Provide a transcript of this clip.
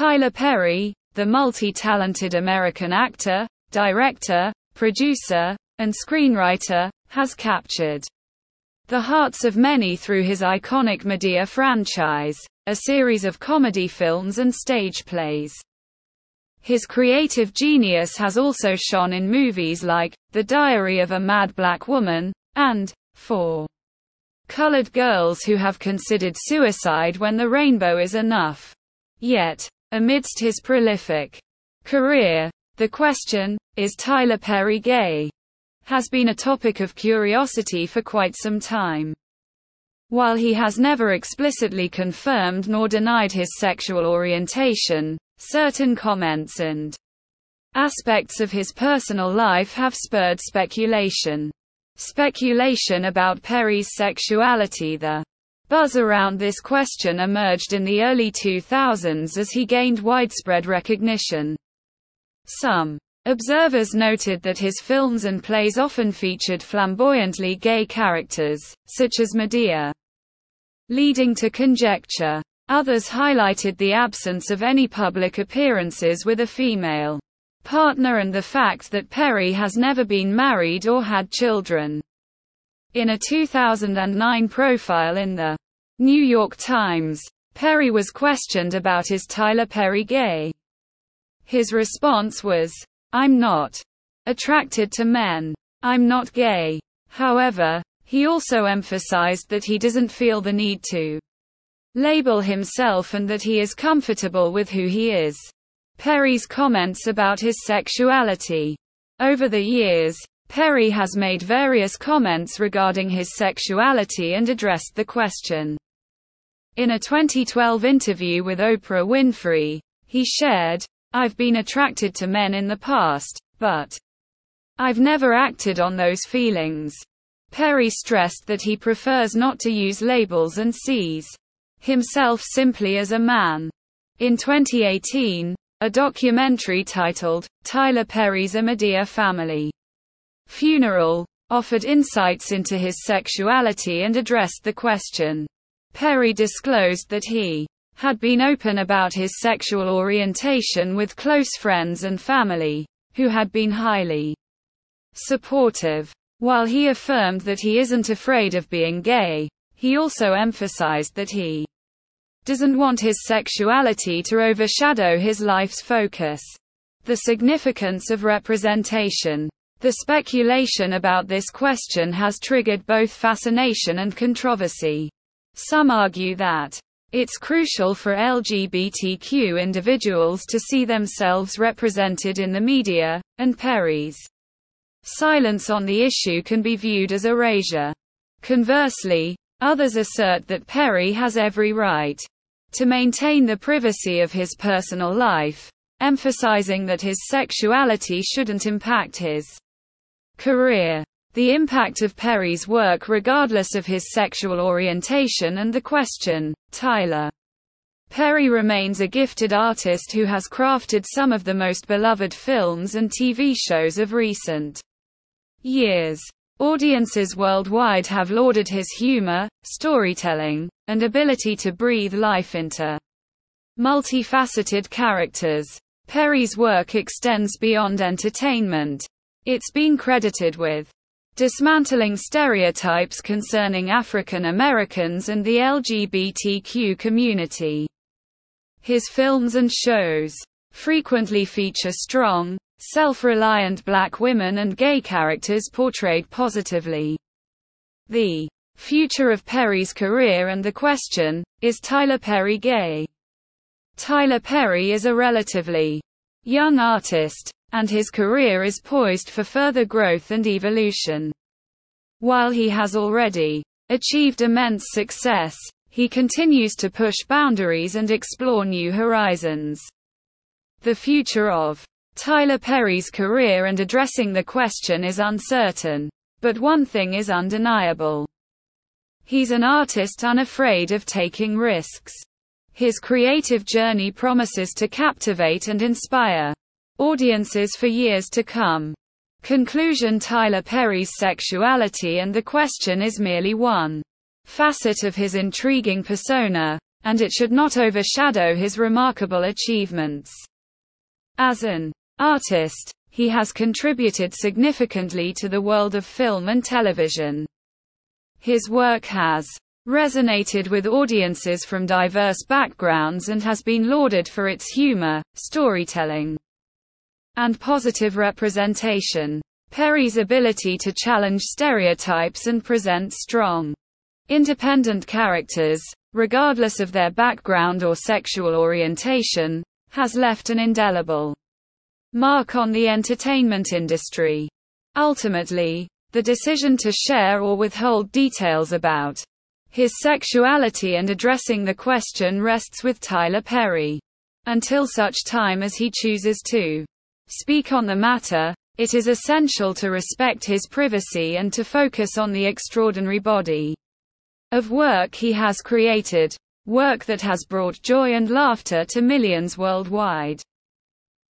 Tyler Perry, the multi-talented American actor, director, producer, and screenwriter, has captured the hearts of many through his iconic Madea franchise, a series of comedy films and stage plays. His creative genius has also shone in movies like The Diary of a Mad Black Woman and For Colored Girls Who Have Considered Suicide When the Rainbow Is Enough. Yet, amidst his prolific career, the question, is Tyler Perry gay? has been a topic of curiosity for quite some time. While he has never explicitly confirmed nor denied his sexual orientation, certain comments and aspects of his personal life have spurred speculation. Speculation about Perry's sexuality The buzz around this question emerged in the early 2000s as he gained widespread recognition. Some Observers noted that his films and plays often featured flamboyantly gay characters, such as Madea, leading to conjecture. Others highlighted the absence of any public appearances with a female partner and the fact that Perry has never been married or had children. In a 2009 profile in the New York Times, Perry was questioned about is Tyler Perry gay. His response was, I'm not attracted to men. I'm not gay. However, he also emphasized that he doesn't feel the need to label himself and that he is comfortable with who he is. Perry's comments about his sexuality. Over the years, Perry has made various comments regarding his sexuality and addressed the question. In a 2012 interview with Oprah Winfrey, he shared, I've been attracted to men in the past, but I've never acted on those feelings. Perry stressed that he prefers not to use labels and sees himself simply as a man. In 2018, a documentary titled, Tyler Perry's A Madea Family Funeral, offered insights into his sexuality and addressed the question. Perry disclosed that he had been open about his sexual orientation with close friends and family, who had been highly supportive. While he affirmed that he isn't afraid of being gay, he also emphasized that he doesn't want his sexuality to overshadow his life's focus. The significance of representation. The speculation about this question has triggered both fascination and controversy. Some argue that it's crucial for LGBTQ individuals to see themselves represented in the media, and Perry's silence on the issue can be viewed as erasure. Conversely, others assert that Perry has every right to maintain the privacy of his personal life, emphasizing that his sexuality shouldn't impact his career. The impact of Perry's work regardless of his sexual orientation and the question, Tyler. Perry remains a gifted artist who has crafted some of the most beloved films and TV shows of recent years. Audiences worldwide have lauded his humor, storytelling, and ability to breathe life into multifaceted characters. Perry's work extends beyond entertainment. It's been credited with dismantling stereotypes concerning African Americans and the LGBTQ community. His films and shows frequently feature strong, self-reliant black women and gay characters portrayed positively. The future of Perry's career and the question, is Tyler Perry gay? Tyler Perry is a relatively young artist, and his career is poised for further growth and evolution. While he has already achieved immense success, he continues to push boundaries and explore new horizons. The future of Tyler Perry's career and addressing the question is uncertain. But one thing is undeniable. He's an artist unafraid of taking risks. His creative journey promises to captivate and inspire audiences for years to come. Conclusion Tyler Perry's sexuality and the question is merely one facet of his intriguing persona, and it should not overshadow his remarkable achievements. As an artist, he has contributed significantly to the world of film and television. His work has resonated with audiences from diverse backgrounds and has been lauded for its humor, storytelling, and positive representation. Perry's ability to challenge stereotypes and present strong, independent characters, regardless of their background or sexual orientation, has left an indelible mark on the entertainment industry. Ultimately, the decision to share or withhold details about his sexuality and addressing the question rests with Tyler Perry. Until such time as he chooses to speak on the matter, it is essential to respect his privacy and to focus on the extraordinary body of work he has created. Work that has brought joy and laughter to millions worldwide.